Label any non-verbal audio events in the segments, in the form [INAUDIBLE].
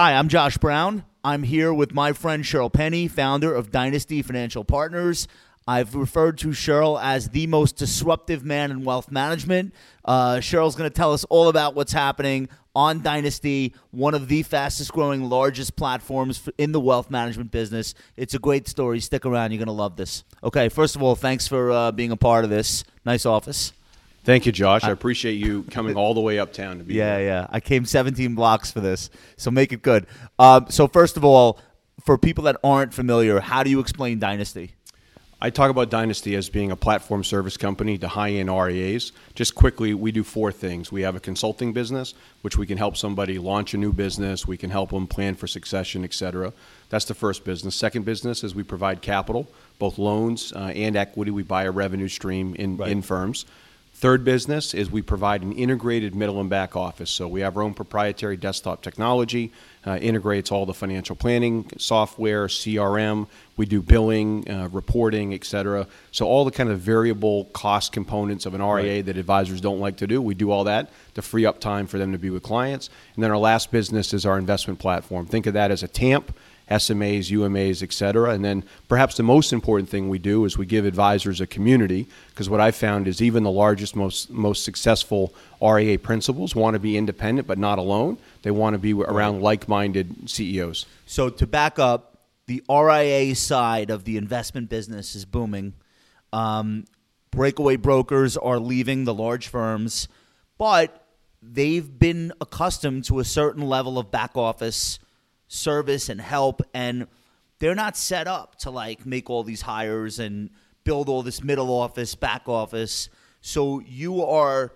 Hi, I'm Josh Brown. I'm here with my friend Shirl Penney, founder of Dynasty Financial Partners. I've referred to Shirl as the most disruptive man in wealth management. Uh, Shirl's going to tell us all about what's happening on Dynasty, one of the fastest growing, largest platforms in the wealth management business. It's a great story. Stick around. You're going to love this. Okay, first of all, thanks for uh, being a part of this. Nice office. Thank you, Josh. I appreciate you coming all the way uptown to be Yeah, here. yeah. Yeah. I came 17 blocks for this, so make it good. Um, so first of all, for people that aren't familiar, how do you explain Dynasty? I talk about Dynasty as being a platform service company to high-end RIAs. Just quickly, we do four things. We have a consulting business, which we can help somebody launch a new business. We can help them plan for succession, et cetera. That's the first business. Second business is we provide capital, both loans uh, and equity. We buy a revenue stream in, Right. in firms. Third business is we provide an integrated middle and back office. So we have our own proprietary desktop technology, uh, integrates all the financial planning software, CRM. We do billing, uh, reporting, et cetera. So all the kind of variable cost components of an RIA that advisors don't like to do, we do all that to free up time for them to be with clients. And then our last business is our investment platform. Think of that as a TAMP. SMAs, UMAs, et cetera. And then perhaps the most important thing we do is we give advisors a community because what I found is even the largest, most, most successful RIA principals want to be independent but not alone. They want to be around like minded CEOs. So to back up, the RIA side of the investment business is booming. Um, breakaway brokers are leaving the large firms, but they've been accustomed to a certain level of back office service and help, and they're not set up to like make all these hires and build all this middle office, back office. So you are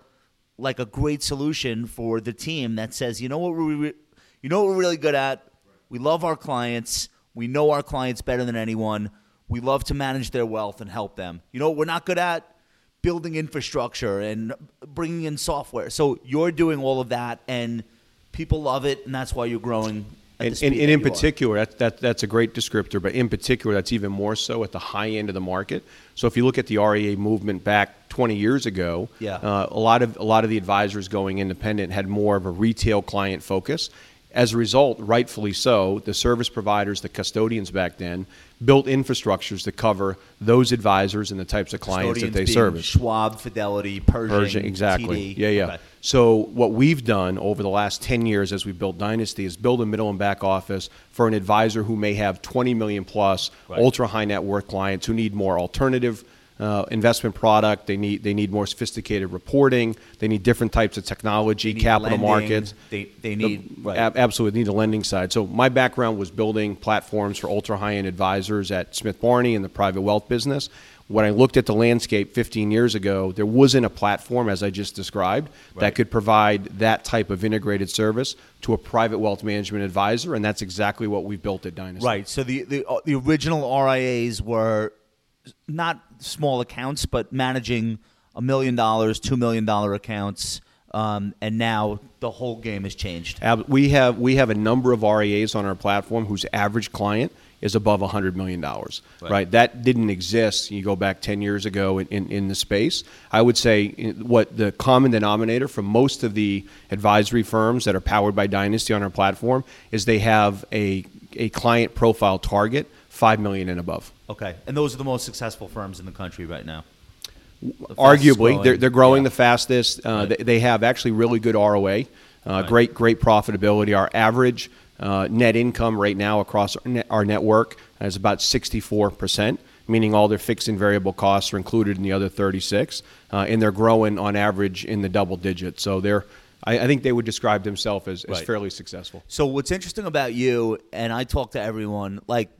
like a great solution for the team that says, you know what we, re- you know what we're really good at. We love our clients. We know our clients better than anyone. We love to manage their wealth and help them. You know what we're not good at? Building infrastructure and bringing in software. So you're doing all of that, and people love it, and that's why you're growing. And, and, and in particular, that, that, that's a great descriptor, but in particular, that's even more so at the high end of the market. So if you look at the RIA movement back 20 years ago, Yeah. uh, a, lot of, a lot of the advisors going independent had more of a retail client focus. As a result, rightfully so, the service providers, the custodians back then, built infrastructures to cover those advisors and the types of clients that they service. Schwab, Fidelity, Pershing, Pershing, exactly. TD. Yeah, yeah. Okay. So what we've done over the last 10 years as we built Dynasty is build a middle and back office for an advisor who may have 20 million plus Right. ultra high net worth clients who need more alternative uh, investment product. They need they need more sophisticated reporting. They need different types of technology, capital lending. markets. They- they The- need- right. ab- absolutely need the lending side. So my background was building platforms for ultra high end advisors at Smith Barney in the private wealth business. When I looked at the landscape 15 years ago, there wasn't a platform, as I just described, Right. that could provide that type of integrated service to a private wealth management advisor, and that's exactly what we've built at Dynasty. Right. So the the, uh, the original RIAs were not small accounts, but managing a million dollars, two million dollar accounts, um, and now the whole game has changed. We have we have a number of RIAs on our platform whose average client is above $100 million, right. Right. That didn't exist, you go back 10 years ago in, in, in the space. I would say what the common denominator for most of the advisory firms that are powered by Dynasty on our platform is they have a, a client profile target, 5 million and above. Okay, and those are the most successful firms in the country right now. The arguably growing. they're, they're growing Yeah. the fastest uh, Right. they, they have actually really good roa uh, great great profitability our average uh, net income right now across our, net, our network is about 64% meaning all their fixed and variable costs are included in the other 36 uh, and they're growing on average in the double digits so they're I, I think they would describe themselves as, as Right. fairly successful So what's interesting about you, and I talk to everyone, like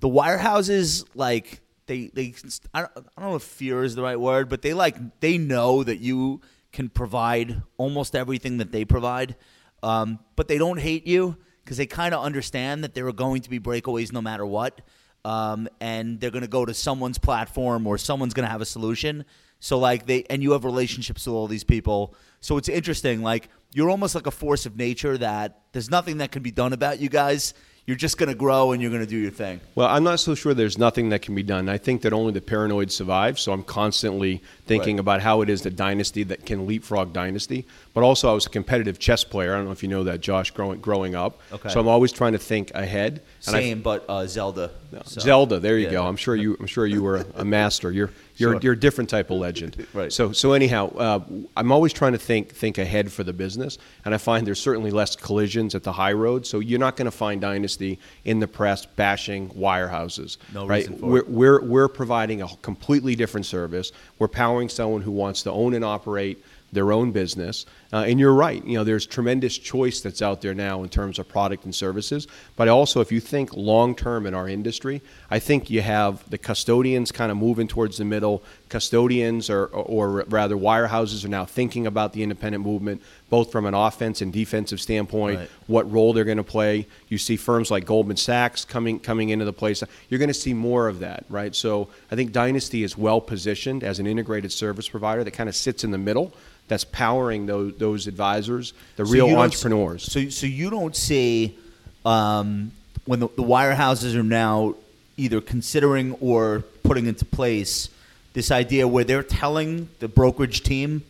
the wirehouses, like they they I don't, I don't know if fear is the right word, but they like they know that you can provide almost everything that they provide, um, but they don't hate you because they kind of understand that there are going to be breakaways no matter what, um, and they're going to go to someone's platform or someone's going to have a solution. So like they and you have relationships with all these people. So it's interesting. Like you're almost like a force of nature that there's nothing that can be done about you guys. you're just going to grow and you're going to do your thing. Well, I'm not so sure there's nothing that can be done. I think that only the paranoid survive. So I'm constantly thinking Right. about how it is the Dynasty that can leapfrog Dynasty. But also, I was a competitive chess player. I don't know if you know that, Josh, growing, growing up. Okay. So I'm always trying to think ahead. And I- Same, but uh, Zelda. So- Zelda, there you Yeah. go. I'm sure you. I'm sure you were a master. You're you're Sure. you're a different type of legend. Right. So so anyhow, uh, I'm always trying to think think ahead for the business, and I find there's certainly less collisions at the high road. So you're not going to find Dynasty in the press bashing wirehouses. No right? reason for we're, it. we're we're providing a completely different service. We're powering someone who wants to own and operate their own business. Uh, and you're right. You know, there's tremendous choice that's out there now in terms of product and services. But also, if you think long term in our industry, I think you have the custodians kind of moving towards the middle. Custodians, or, or rather, wirehouses, are now thinking about the independent movement, both from an offense and defensive standpoint. Right. What role they're going to play. You see firms like Goldman Sachs coming coming into the place. You're going to see more of that, right? So I think Dynasty is well positioned as an integrated service provider that kind of sits in the middle that's powering those, those advisors, the So real entrepreneurs. So, so you don't see um, when the, the wirehouses are now either considering or putting into place this idea where they're telling the brokerage team,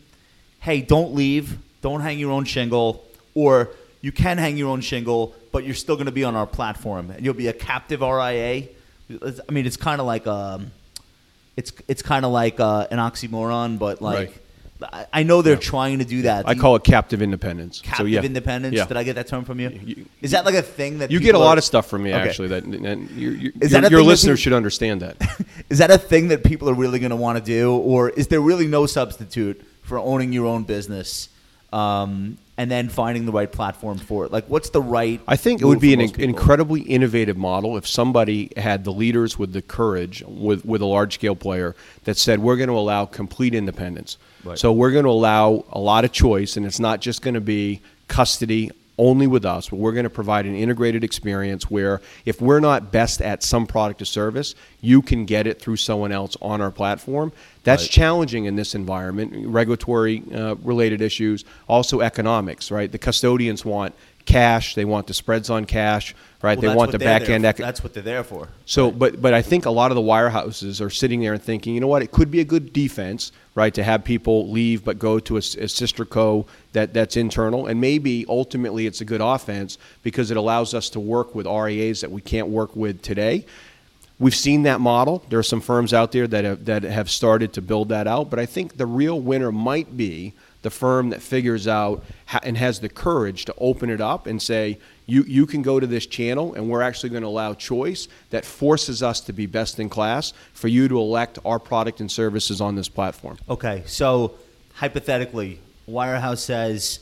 "Hey, don't leave, don't hang your own shingle, or you can hang your own shingle, but you're still going to be on our platform, and you'll be a captive RIA." I mean, it's kind of like um, it's it's kind of like uh, an oxymoron, but like. I I know they're trying to do that. I call it captive independence. captive so, yeah. independence. Yeah. Did I get that term from you? You- Is that like a thing that You get a lot are- of stuff from me, Okay. actually. That and you, you, Is your, that your that listeners people- should understand that. [LAUGHS] Is that a thing that people are really going to want to do, or is there really no substitute for owning your own business um, and then finding the right platform for it? Like, what's the right? I think it would be an incredibly innovative model if somebody had the leaders with the courage with, with a large scale player that said, we're going to allow complete independence. Right. So we're going to allow a lot of choice, and it's not just going to be custody only with us, but we're going to provide an integrated experience where if we're not best at some product or service, you can get it through someone else on our platform. That's Right. challenging in this environment, regulatory uh, related issues, also economics, right? The custodians want cash, they want the spreads on cash, right? Well, they want the back end. Ec- That's what they're there for. so, but but I think a lot of the wirehouses are sitting there and thinking, you know what, it could be a good defense, right, to have people leave but go to a sister co that that's internal, and maybe ultimately it's a good offense because it allows us to work with RIAs that we can't work with today. We've seen that model. There are some firms out there that have, that have started to build that out, but I think the real winner might be the firm that figures out and has the courage to open it up and say, you, you can go to this channel and we're actually going to allow choice that forces us to be best in class for you to elect our product and services on this platform. Okay, so hypothetically, Wirehouse says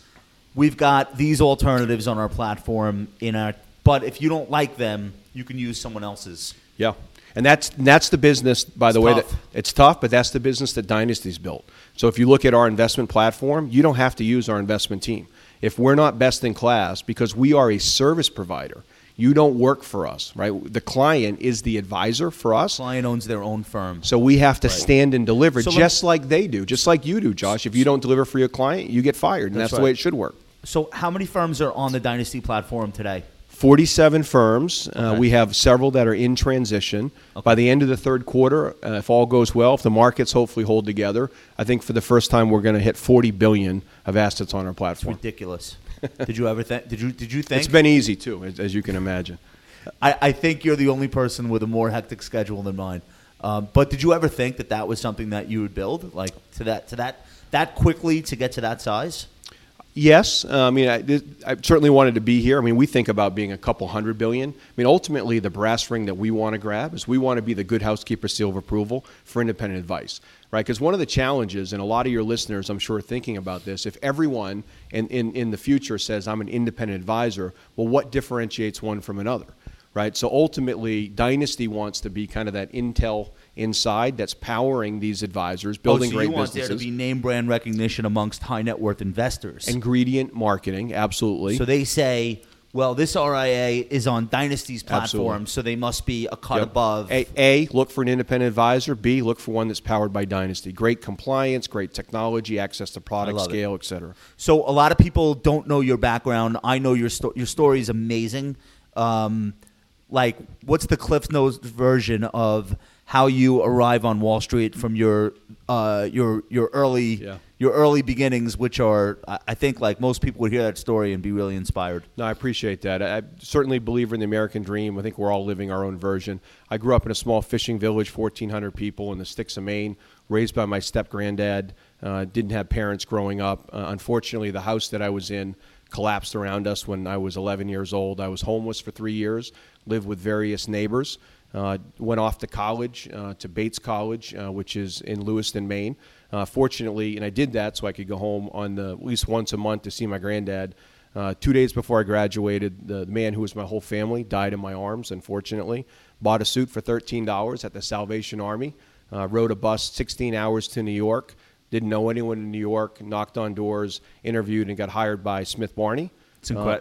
we've got these alternatives on our platform in our, but if you don't like them, you can use someone else's. Yeah. And that's that's the business, by the way, tough. that it's tough, but that's the business that Dynasty's built. So if you look at our investment platform, you don't have to use our investment team. If we're not best in class, because we are a service provider, you don't work for us, right? The client is the advisor for us. The Client owns their own firm. So we have to Right. stand and deliver So just like they do, just like you do, Josh. If you don't deliver for your client, you get fired. And That's that's, the way it should work. So, how many firms are on the Dynasty platform today? 47 firms. Uh, we have several that are in transition. By the end of the third quarter, uh, if all goes well, if the markets hopefully hold together, I think for the first time we're going to hit 40 billion of assets on our It's platform. ridiculous. did you ever think? Did you did you think? It's been easy too, as, as you can imagine. I, I think you're the only person with a more hectic schedule than mine. Um, but did you ever think that that was something that you would build, like to that to that that quickly to get to that size? Yes, uh, I mean, I, I certainly wanted to be here. I mean, we think about being a couple hundred billion. I mean, ultimately, the brass ring that we want to grab is we want to be the good housekeeper seal of approval for independent advice, right? Because one of the challenges, and a lot of your listeners, I'm sure, are thinking about this, if everyone in, in, in the future says, I'm an independent advisor, well, what differentiates one from another? right? So ultimately, Dynasty wants to be kind of that intel inside that's powering these advisors, building oh, so great you want businesses. there to be name brand recognition amongst high net worth investors. Ingredient marketing, absolutely. so they say, well, this RIA is on Dynasty's platform, Absolutely. so they must be a cut Yep. above. A, A, look for an independent advisor. B, look for one that's powered by Dynasty. Great compliance, great technology, access to product, scale, etc. So a lot of people don't know your background. I know your sto- your story is amazing. Um, like, what's the Cliff Notes version of how you arrive on Wall Street from your uh, your your early Yeah. your early beginnings, which are I think like most people would hear that story and be really inspired. No, I appreciate that. I, certainly a believer in the American dream. I think we're all living our own version. I grew up in a small fishing village, 1,400 people in the sticks of Maine, raised by my step granddad. Uh, didn't have parents growing up. Uh, unfortunately, the house that I was in collapsed around us when I was 11 years old. I was homeless for three years, lived with various neighbors. Uh, went off to college, uh, to Bates College, uh, which is in Lewiston, Maine. Uh, fortunately, and I did that so I could go home on the, at least once a month to see my granddad. Uh, two days before I graduated, the man who was my whole family died in my arms, unfortunately. Bought a suit for $13 at the Salvation Army. Uh, rode a bus 16 hours to New York. Didn't know anyone in New York. Knocked on doors, interviewed, and got hired by Smith Barney.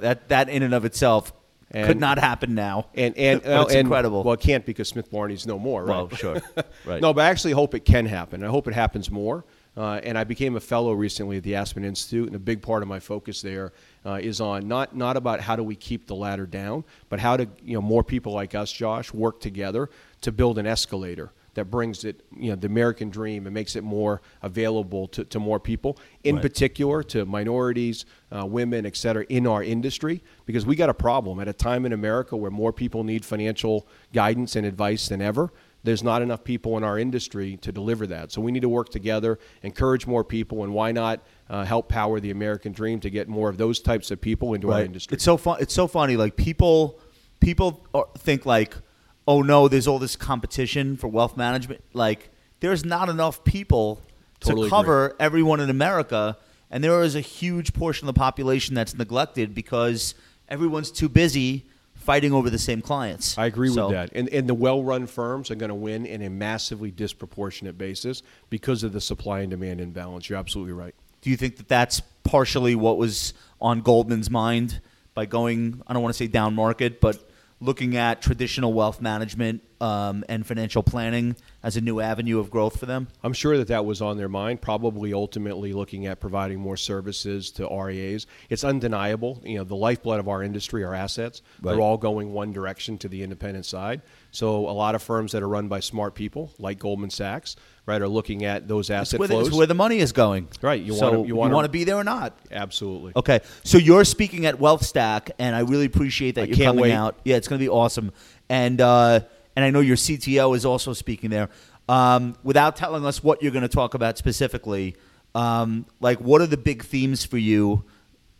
That that in and of itself could not happen now. And and, [LAUGHS] it's and- incredible. Well, it can't because Smith Barney's no more, right? Well, sure. [LAUGHS] Right. No, but I actually hope it can happen. I hope it happens more. Uh, and I became a fellow recently at the Aspen Institute, and a big part of my focus there uh, is on not not about how do we keep the ladder down, but how to you know more people like us, Josh, work together to build an escalator that brings it you know the American dream and makes it more available to, to more people, in Right. particular to minorities, uh, women, et cetera, in our industry, because we got a problem at a time in America where more people need financial guidance and advice than ever. There's not enough people in our industry to deliver that. So we need to work together, encourage more people, and why not uh, help power the American dream to get more of those types of people into our industry? It's so fun. It's so funny. Like people, people are, think like, oh no, there's all this competition for wealth management. Like there's not enough people Totally to cover everyone in America, and there is a huge portion of the population that's neglected because everyone's too busy fighting over the same clients. I agree So- with that. And, and the well run firms are going to win in a massively disproportionate basis because of the supply and demand imbalance. You're absolutely right. Do you think that that's partially what was on Goldman's mind by going, I don't want to say down market, but looking at traditional wealth management um, and financial planning as a new avenue of growth for them? I'm sure that that was on their mind, probably ultimately looking at providing more services to RIAs. It's undeniable. You know, the lifeblood of our industry are assets. Right. They're all going one direction to the independent side. So a lot of firms that are run by smart people, like Goldman Sachs, right, are looking at those It's asset where, the, flows. it's where the money is going. Right, you so wanna- you wanna- want to be there or not? Absolutely. Okay, so you're speaking at Wealth Stack, and I really appreciate that I you're coming wait. out. Yeah, it's going to be awesome, and uh, and I know your CTO is also speaking there. Um, without telling us what you're going to talk about specifically, um, like what are the big themes for you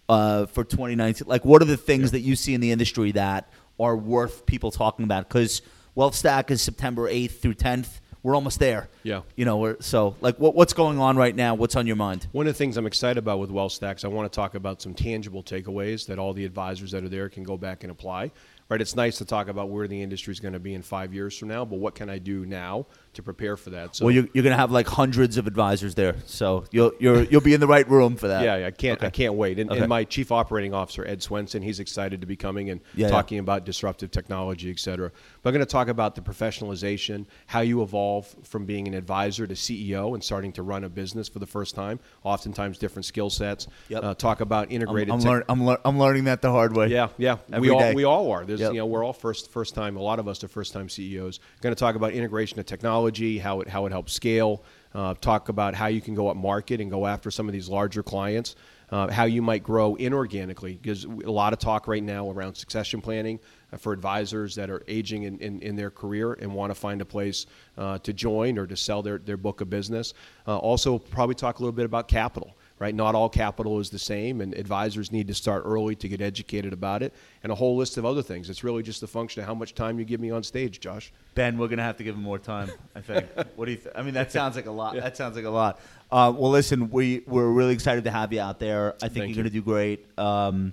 uh, for 2019? Like, what are the things that you see in the industry that are worth people talking about? Because Wealth Stack is September 8th through 10th. We're almost there. Yeah. You know, we're, so like, what, what's going on right now? What's on your mind? One of the things I'm excited about with Wealth Stacks, I want to talk about some tangible takeaways that all the advisors that are there can go back and apply. Right? It's nice to talk about where the industry is going to be in five years from now, but what can I do now to prepare for that? So well, you're, you're going to have like hundreds of advisors there, so you'll you're, you'll be in the right room for that. Yeah, yeah, I can't. I can't wait. And, Okay. and my chief operating officer Ed Swenson, he's excited to be coming and Yeah, yeah. talking about disruptive technology, et cetera. But I'm going to talk about the professionalization, how you evolve from being an advisor to CEO and starting to run a business for the first time. Oftentimes, different skill sets. Yep. Uh, talk about I'm, integrated. I'm, tech- learn, I'm, lear, I'm learning that the hard way. yeah, yeah. Every we all we all are. There's Yep. you know we're all first first time. A lot of us are first time CEOs. Going to talk about integration of technology, how it how it helps scale. Uh, talk about how you can go up market and go after some of these larger clients. Uh, how you might grow inorganically because a lot of talk right now around succession planning uh, for advisors that are aging in, in, in their career and want to find a place uh, to join or to sell their, their book of business. Uh, also, probably talk a little bit about capital right? Not all capital is the same, and advisors need to start early to get educated about it, and a whole list of other things. It's really just a function of how much time you give me on stage, Josh. Ben, we're gonna have to give him more time. I think. [LAUGHS] what do you? Th- I mean, that sounds like a lot. That sounds like a lot. Uh, well, listen, we we're really excited to have you out there. I think Thank you're you. gonna do great. Um,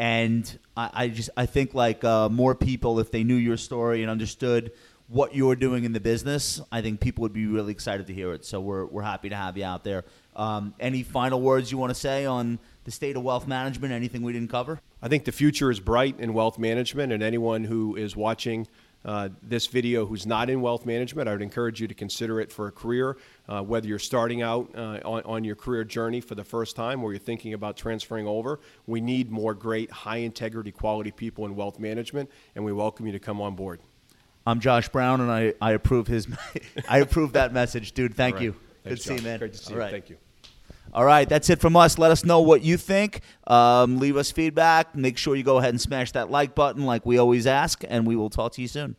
and I, I just I think like uh, more people, if they knew your story and understood what you're doing in the business, I think people would be really excited to hear it. So we're we're happy to have you out there. Um, any final words you want to say on the state of wealth management? Anything we didn't cover? I think the future is bright in wealth management, and anyone who is watching uh, this video who's not in wealth management, I would encourage you to consider it for a career, uh, whether you're starting out uh, on, on your career journey for the first time or you're thinking about transferring over. We need more great, high integrity, quality people in wealth management, and we welcome you to come on board. I'm Josh Brown, and I, I approve his [LAUGHS] I approve that message, dude. Thank right. you. Thanks, Good to see you, man. Great to see All you. right. Thank you. All right, that's it from us. Let us know what you think. Um, leave us feedback. Make sure you go ahead and smash that like button, like we always ask, and we will talk to you soon.